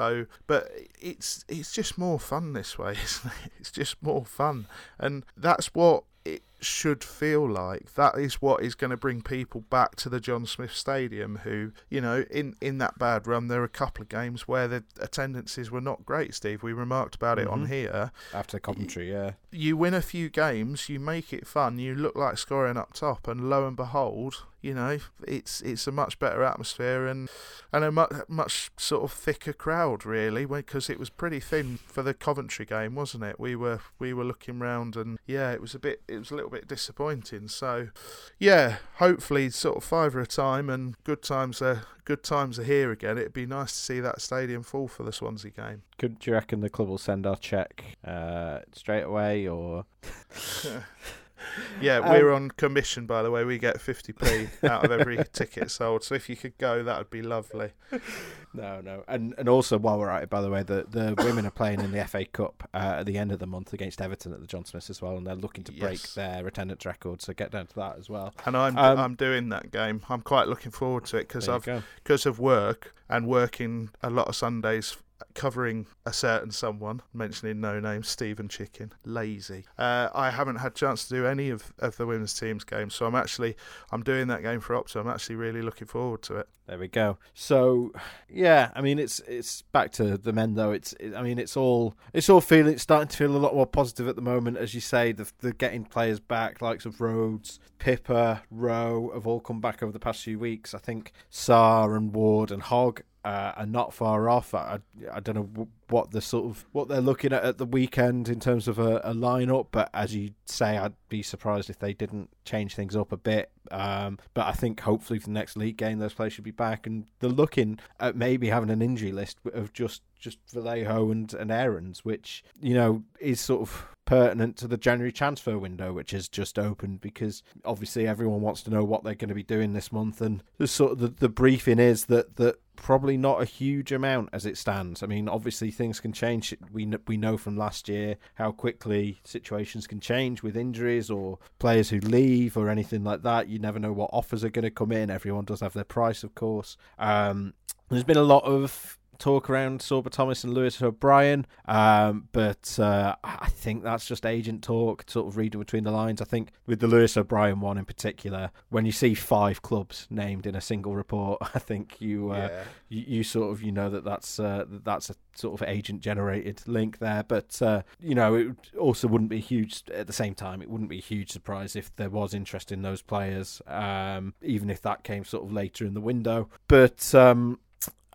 but it's it's just more fun this way, <laughs> isn't it? It's just more fun, and that's what it should feel like. That is what is going to bring people back to the John Smith Stadium. Who, you know, in in that bad run, there are a couple of games where the attendances were not great. Steve, we remarked about it on Mhm. here. After Coventry, yeah. You win a few games, you make it fun, you look like scoring up top, and lo and behold, you know, it's it's a much better atmosphere and and a much much sort of thicker crowd really, because it was pretty thin for the Coventry game, wasn't it? We were we were looking round and yeah, it was a bit it was a little bit disappointing. So yeah, hopefully sort of five at a time and good times are good times are here again. It'd be nice to see that stadium full for the Swansea game. Could do you reckon the club will send our check uh, straight away, or <laughs> <laughs> <laughs> Yeah, Um, we're on commission, by the way. We get 50p out of every <laughs> ticket sold. So if you could go, that would be lovely. no, no? And and also while we're at it, by the way, the the women are playing in the FA Cup uh, at the end of the month against Everton at the John Smiths as well, and they're looking to break Yes. their attendance record. So get down to that as well. And I'm Um, I'm doing that game. I'm quite looking forward to it because There you I've go. because of work and working a lot of Sundays covering a certain someone, mentioning no name, Stephen Chicken, lazy. Uh, I haven't had chance to do any of, of the women's teams games, so I'm actually I'm doing that game for Opta. I'm actually really looking forward to it. There we go. So, yeah, I mean, it's it's back to the men though. It's it, I mean, it's all it's all feeling starting to feel a lot more positive at the moment, as you say. The the getting players back, likes of Rhodes, Pipa, Rowe, have all come back over the past few weeks. I think Sarr and Ward and Hogg uh, are not far off. I, I don't know what the sort of what they're looking at at the weekend in terms of a, a lineup, but as you say, I'd be surprised if they didn't change things up a bit. Um, but I think hopefully for the next league game, those players should be back, and they're looking at maybe having an injury list of just just Vallejo and and Aarons, which you know is sort of pertinent to the January transfer window, which has just opened because obviously everyone wants to know what they're going to be doing this month, and the sort of the, the briefing is that that probably not a huge amount as it stands. I mean, obviously things can change. We we know from last year how quickly situations can change with injuries or players who leave or anything like that. You never know what offers are going to come in. Everyone does have their price, of course. Um, there's been a lot of talk around Sorba Thomas and Lewis O'Brien, um, but uh, I think that's just agent talk, sort of reading between the lines. I think with the Lewis O'Brien one in particular, when you see five clubs named in a single report, <laughs> I think you uh, you, you sort of you know that that's uh, that's a sort of agent generated link there. But uh, you know it also wouldn't be huge at the same time it wouldn't be a huge surprise if there was interest in those players um, even if that came sort of later in the window. But um,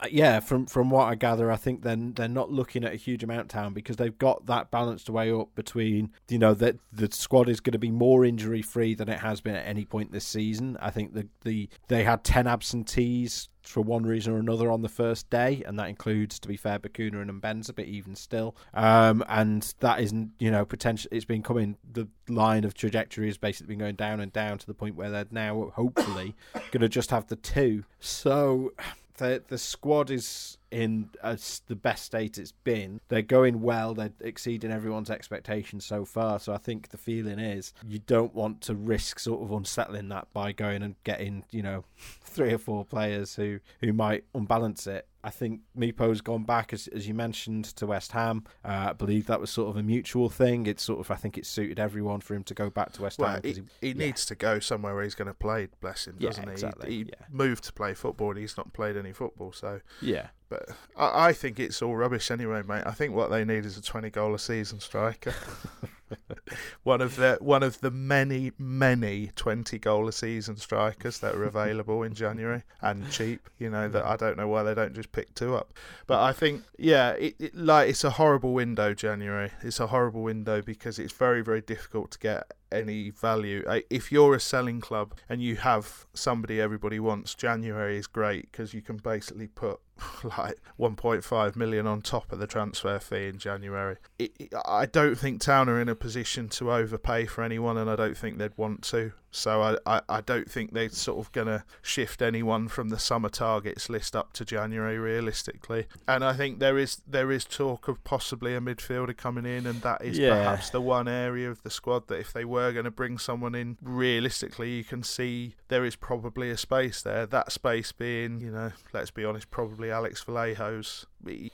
yeah, from from what I gather, I think then they're not looking at a huge amount of town because they've got that balanced way up between you know that the squad is going to be more injury free than it has been at any point this season. I think the the they had ten absentees for one reason or another on the first day, and that includes, to be fair, Bacuna and Mbenza, but even still, um, and that isn't you know potential. It's been coming. The line of trajectory has basically been going down and down to the point where they're now hopefully <coughs> going to just have the two. So the the squad is in as the best state it's been. They're going well. They're exceeding everyone's expectations so far. So I think the feeling is you don't want to risk sort of unsettling that by going and getting you know <laughs> three or four players who who might unbalance it. I think Mipo's gone back, as, as you mentioned, to West Ham. Uh, I believe that was sort of a mutual thing. It's sort of, I think it suited everyone for him to go back to West well, Ham. He, he, he yeah. needs to go somewhere where he's going to play, bless him, doesn't yeah, exactly. he? He, yeah. moved to play football and he's not played any football, so. Yeah. But I, I think it's all rubbish anyway, mate. I think what they need is a 20 goal a season striker. <laughs> one of the one of the many many 20 goal a season strikers that are available in January and cheap you know that I don't know why they don't just pick two up but I think yeah it, it, like it's a horrible window January it's a horrible window because it's very very difficult to get any value. If you're a selling club and you have somebody everybody wants, January is great because you can basically put <laughs> like 1.5 million on top of the transfer fee in January. It, it, I don't think Town are in a position to overpay for anyone, and I don't think they'd want to. So I, I, I don't think they're sort of going to shift anyone from the summer targets list up to January realistically. And I think there is there is talk of possibly a midfielder coming in, and that is Yeah. perhaps the one area of the squad that if they were going to bring someone in, realistically you can see there is probably a space there. That space being, you know, let's be honest, probably Alex Vallejo's.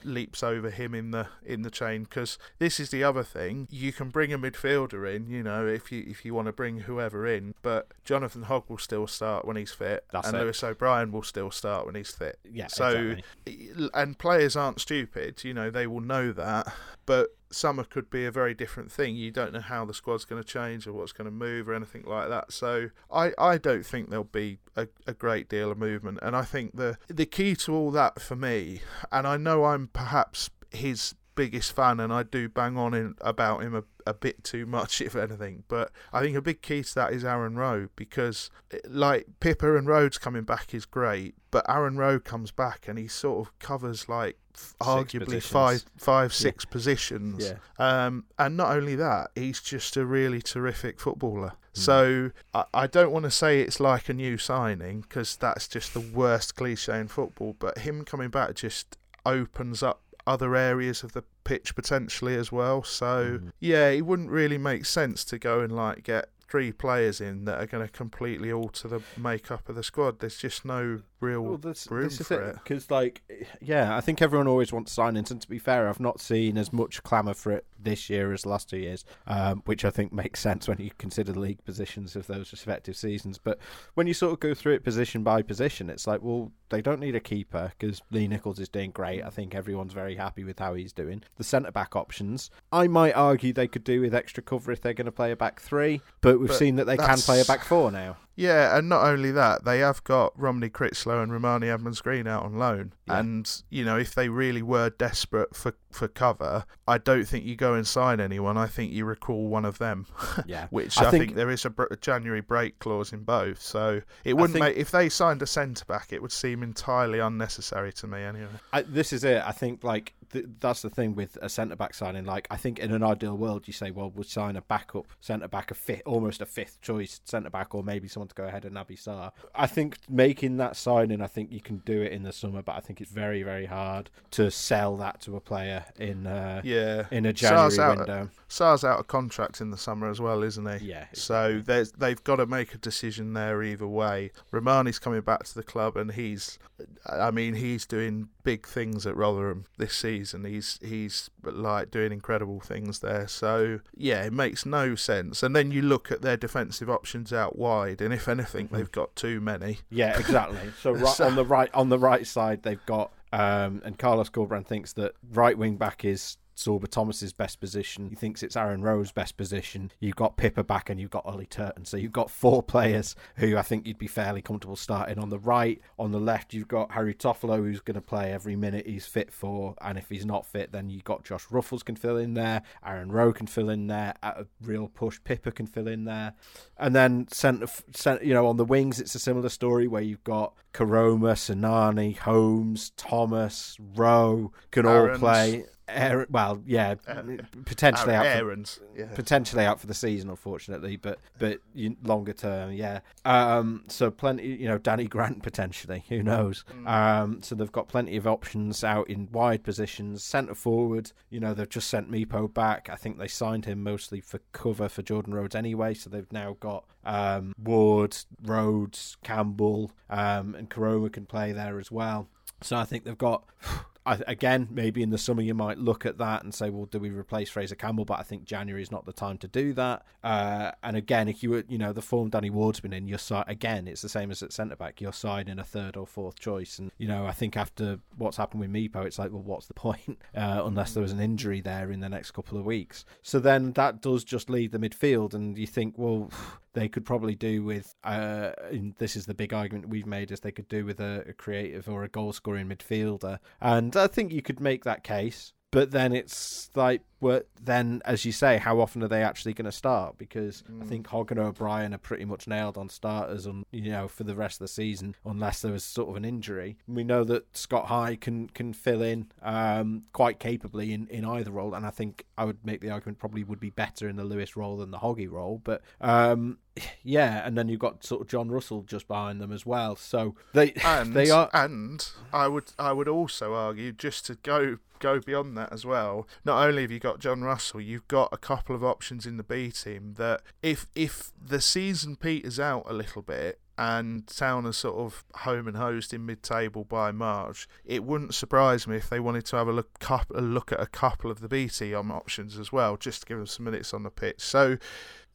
Leaps over him in the in the chain because this is the other thing. You can bring a midfielder in, you know, if you if you want to bring whoever in, but Jonathan Hogg will still start when he's fit, That's and it. Lewis O'Brien will still start when he's fit. Yeah, So, exactly. and players aren't stupid, you know, they will know that. But summer could be a very different thing. You don't know how the squad's going to change or what's going to move or anything like that. So, I, I don't think there'll be a, a great deal of movement. And I think the the key to all that for me, and I know I'm perhaps his biggest fan, and I do bang on in, about him a, a bit too much, <laughs> if anything. But I think a big key to that is Aaron Rowe because, like, Pipa and Rhodes coming back is great, but Aaron Rowe comes back and he sort of covers like f- arguably positions. five, five, Yeah. six positions. Yeah. Um, and not only that, he's just a really terrific footballer. Hmm. So I, I don't want to say it's like a new signing because that's just the worst cliche in football. But him coming back just opens up other areas of the pitch potentially as well. So Mhm. yeah, it wouldn't really make sense to go and like get three players in that are going to completely alter the makeup of the squad. There's just no real Well, this, room this is for it it. because, like, yeah, I think everyone always wants signings, and to be fair, I've not seen as much clamour for it this year as last two years, um, which I think makes <laughs> sense when you consider the league positions of those respective seasons. But when you sort of go through it position by position, it's like, well, they don't need a keeper because Lee Nicholls is doing great. I think everyone's very happy with how he's doing. The centre back options, I might argue they could do with extra cover if they're going to play a back three, but we've But seen that they can play a back four now. Yeah, and not only that, they have got Romoney Crichlow and Rarmani Edmonds-Green out on loan. Yeah. And, you know, if they really were desperate for, for cover, I don't think you go and sign anyone. I think you recall one of them, <laughs> Yeah, which I I, think- think, there is a, br- a January break clause in both. So it wouldn't think- make, if they signed a centre back, it would seem entirely unnecessary to me anyway. I, this is it. I think like th- that's the thing with a centre back signing. Like I think in an ideal world, you say, well, we'll sign a backup centre back, a fifth, almost a fifth choice centre back, or maybe someone to go ahead of Naby Sarr. I think making that signing, I think you can do it in the summer, but I think it's very very hard to sell that to a player in uh, Yeah. in a January Sarr's window. Sarr's out of contract in the summer as well, isn't he? Yeah, So there's they've got to make a decision there either way. Rarmani's coming back to the club and he's I mean he's doing big things at Rotherham this season. He's he's like doing incredible things there. So yeah, it makes no sense. And then you look at their defensive options out wide and if anything Mhm. they've got too many. Yeah, exactly. So <laughs> right So- on the right on the right side they've got um, and Carlos Corberán thinks that right wing back is Sorba Thomas's best position. He thinks it's Aaron Rowe's best position. You've got Pipa back and you've got Ollie Turton. So you've got four players who I think you'd be fairly comfortable starting on the right. On the left, you've got Harry Toffolo who's going to play every minute he's fit for. And if he's not fit, then you've got Josh Ruffels can fill in there. Aaron Rowe can fill in there. At a real push, Pipa can fill in there. And then centre, centre, you know, on the wings, it's a similar story where you've got Koroma, Sinani, Holmes, Thomas, Rowe can all play. Aaron, well, yeah, uh, potentially out for, yeah. potentially out for the season, unfortunately, but but longer term, yeah. Um, so plenty, you know, Danny Grant potentially, who knows? Mm. Um, so they've got plenty of options out in wide positions, centre forward. You know, they've just sent Mipo back. I think they signed him mostly for cover for Jordan Rhodes anyway, so they've now got um, Ward, Rhodes, Campbell, um, and Koroma can play there as well. So I think they've got <sighs> I, again, maybe in the summer you might look at that and say, well, do we replace Fraser Campbell? But I think January is not the time to do that. Uh, and again, if you were, you know, the form Danny Ward's been in, your side again, it's the same as at centre back. You're signing a third or fourth choice, and you know, I think after what's happened with Mipo, it's like, well, what's the point? <laughs> Uh, unless there was an injury there in the next couple of weeks. So then that does just leave the midfield, and you think, well, they could probably do with uh, this is the big argument we've made is they could do with a, a creative or a goal scoring midfielder. And i think you could make that case but then it's like well, then as you say how often are they actually going to start because mm. i think hogg and o'brien are pretty much nailed on starters on you know for the rest of the season unless there was sort of an injury we know that scott high can can fill in um, quite capably in, in either role and i think i would make the argument probably would be better in the lewis role than the hoggy role but um, <sighs> yeah, and then you've got sort of John Russell just behind them as well. So they <laughs> and, they are, and I would I would also argue just to go go beyond that as well. Not only have you got John Russell, you've got a couple of options in the B team that if if the season peters out a little bit and Town are sort of home and hosed in mid-table by March, it wouldn't surprise me if they wanted to have a look, a look at a couple of the B team options as well, just to give them some minutes on the pitch. So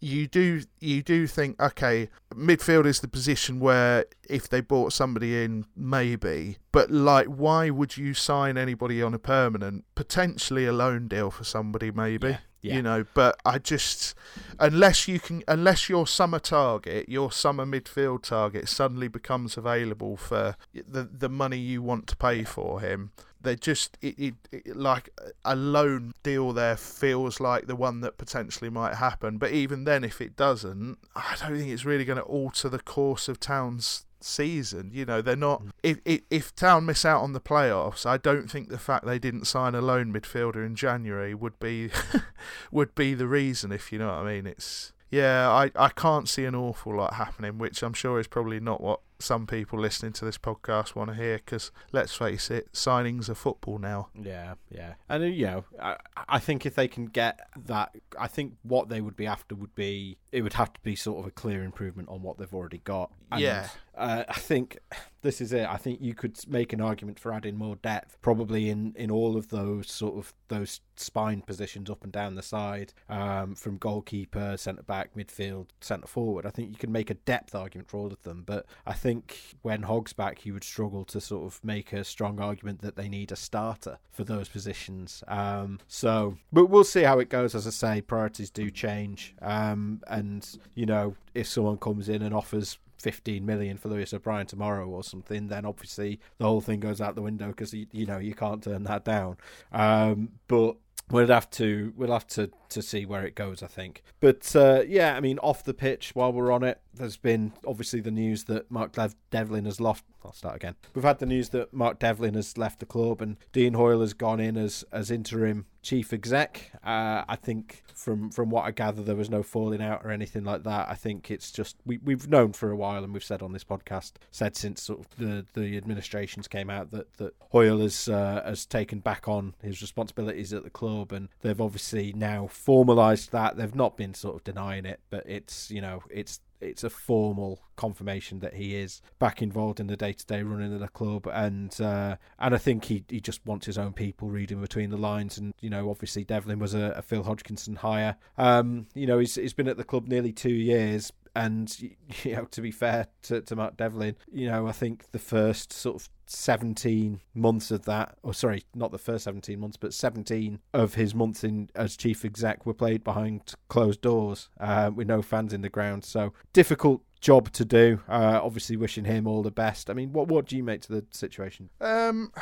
you do you do think okay midfield is the position where if they brought somebody in maybe but like why would you sign anybody on a permanent potentially a loan deal for somebody maybe yeah. Yeah. You know, but I just unless you can unless your summer target, your summer midfield target suddenly becomes available for the the money you want to pay for him, they just it, it, it, like a loan deal there feels like the one that potentially might happen. But even then if it doesn't i don't think it's really going to alter the course of town's season you know? They're not mm. if, if if town miss out on the playoffs i don't think the fact they didn't sign a loan midfielder in january would be <laughs> would be the reason if you know what i mean. It's yeah i i can't see an awful lot happening which i'm sure is probably not what some people listening to this podcast want to hear because let's face it, signings are football now. Yeah, yeah, and uh, you know, I, I think if they can get that, I think what they would be after would be it would have to be sort of a clear improvement on what they've already got. And, yeah, uh, I think this is it. I think you could make an argument for adding more depth, probably in in all of those sort of those spine positions up and down the side, um, from goalkeeper, centre back, midfield, centre forward. I think you can make a depth argument for all of them, but I think think when Hogg's back, you would struggle to sort of make a strong argument that they need a starter for those positions. Um, so, but we'll see how it goes. As I say, priorities do change. Um, and, you know, if someone comes in and offers 15 million for Lewis O'Brien tomorrow or something, then obviously the whole thing goes out the window because you, you know you can't turn that down. Um, but we'll have to we'll have to to see where it goes. I think, but uh, yeah, I mean, off the pitch while we're on it, there's been obviously the news that Mark Devlin has lost. I'll start again. We've had the news that Mark Devlin has left the club and Dean Hoyle has gone in as as interim chief exec. Uh, I think from from what I gather, there was no falling out or anything like that. I think it's just we we've known for a while, and we've said on this podcast, said since sort of the the administrations came out that that Hoyle has uh, has taken back on his responsibilities at the club, and they've obviously now formalised that. They've not been sort of denying it, but it's you know it's it's a formal confirmation that he is back involved in the day to day running of the club, and uh, and I think he he just wants his own people reading between the lines, and you know obviously Devlin was a, a Phil Hodgkinson hire. Um, you know he's he's been at the club nearly two years, and <laughs> you know, to be fair to, to Mark Devlin, you know, I think the first sort of 17 months of that, or sorry, not the first 17 months, but 17 of his months in as chief exec were played behind closed doors uh, with no fans in the ground. So difficult job to do. Uh, obviously, wishing him all the best. I mean, what what do you make to the situation? Um,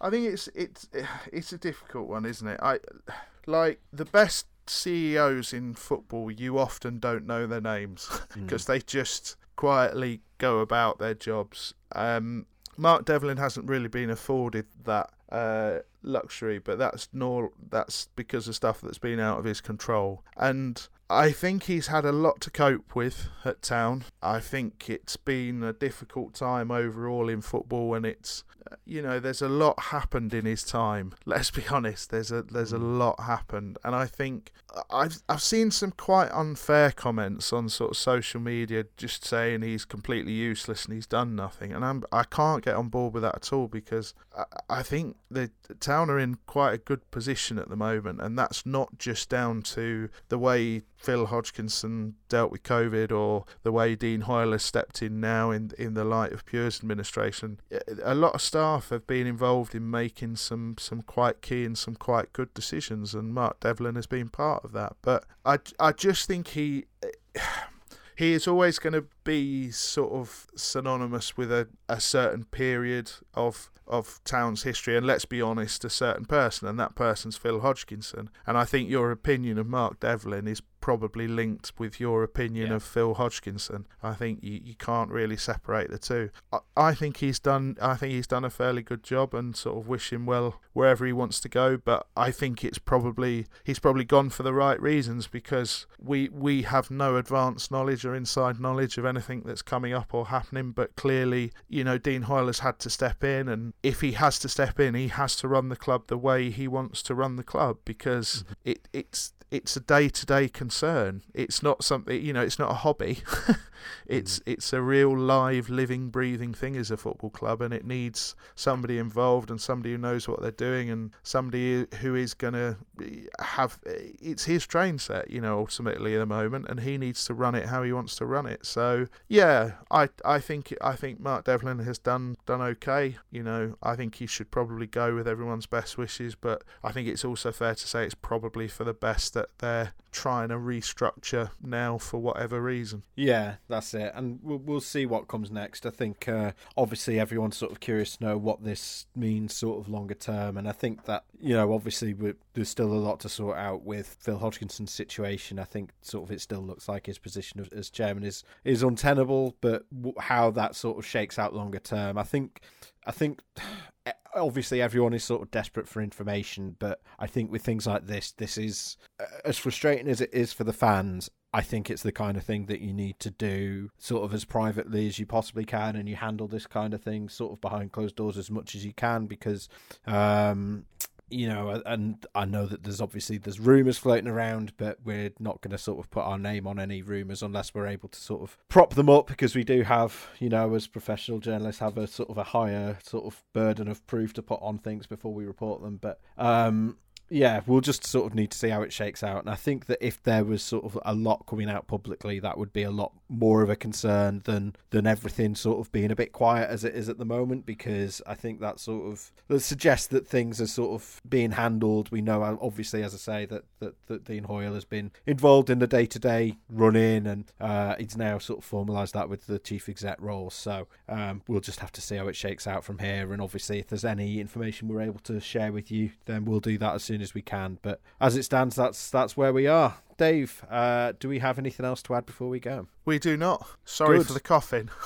I think it's it's it's a difficult one, isn't it? I like the best CEOs in football, you often don't know their names because mm. they just quietly go about their jobs. Um, Mark Devlin hasn't really been afforded that uh, luxury, but that's nor that's because of stuff that's been out of his control. And I think he's had a lot to cope with at Town. I think it's been a difficult time overall in football, and it's you know there's a lot happened in his time. <laughs> Let's be honest. There's a there's a Mm. lot happened, and I think I've I've seen some quite unfair comments on sort of social media, just saying he's completely useless and he's done nothing, and I'm I can't get on board with that at all because I, I think the Town are in quite a good position at the moment, and that's not just down to the way Phil Hodgkinson dealt with COVID or the way Dean Hoyle has stepped in now in in the light of Pure's administration. A lot of staff have been involved in making some some quite key and some quite good decisions, and Mark Devlin has been part of that. But I I just think he. <sighs> He is always going to be sort of synonymous with a, a certain period of of town's history, and let's be honest, a certain person, and that person's Phil Hodgkinson. And I think your opinion of Mark Devlin is probably linked with your opinion Yeah. of Phil Hodgkinson. I think you, you can't really separate the two. I, I think he's done I think he's done a fairly good job and sort of wish him well wherever he wants to go, but I think it's probably he's probably gone for the right reasons because we we have no advanced knowledge or inside knowledge of anything that's coming up or happening, but clearly, you know, Dean Hoyle has had to step in and if he has to step in, he has to run the club the way he wants to run the club because mm-hmm. it it's it's a day to day concern. It's not something you know. It's not a hobby. <laughs> it's mm. it's a real live, living, breathing thing as a football club, and it needs somebody involved and somebody who knows what they're doing and somebody who is going to eh, have. Eh, it's his train set, you know, ultimately at the moment, and he needs to run it how he wants to run it. So yeah, I I think I think Mark Devlin has done done okay. You know, I think he should probably go with everyone's best wishes, but I think it's also fair to say it's probably for the best that they're trying to restructure now for whatever reason. Yeah, that's it, and we'll, we'll see what comes next. I think uh, obviously everyone's sort of curious to know what this means, sort of longer term, and I think that you know obviously there's still a lot to sort out with Phil Hodgkinson's situation. I think sort of it still looks like his position as chairman is is untenable, but how that sort of shakes out longer term, I think, I think. Obviously, everyone is sort of desperate for information, but I think with things like this, this is uh, as frustrating as it is for the fans. I think it's the kind of thing that you need to do sort of as privately as you possibly can, and you handle this kind of thing sort of behind closed doors as much as you can because, um, you know, and I know that there's obviously there's rumours floating around, but we're not going to sort of put our name on any rumours unless we're able to sort of prop them up because we do have, you know, as professional journalists, have a sort of a higher sort of burden of proof to put on things before we report them. But um, yeah, we'll just sort of need to see how it shakes out. And I think that if there was sort of a lot coming out publicly, that would be a lot more of a concern than than everything sort of being a bit quiet as it is at the moment. Because I think that sort of that suggests that things are sort of being handled. We know, uh, obviously, as I say, that that, that Dean Hoyle has been involved in the day to day running, and uh, he's now sort of formalised that with the chief exec role. So um, we'll just have to see how it shakes out from here. And obviously, if there's any information we're able to share with you, then we'll do that as soon as we can. But as it stands, that's that's where we are. Dave, uh, do we have anything else to add before we go? We do not. Sorry Good. for the coughing. <laughs>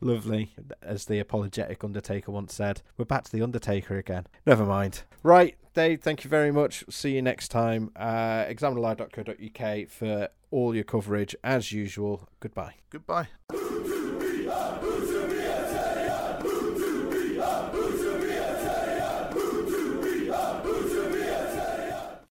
Lovely. As the apologetic Undertaker once said, we're back to the Undertaker again. Never mind. Right, Dave, thank you very much. See you next time. Uh, examinerlive.co.uk for all your coverage as usual. Goodbye. Goodbye.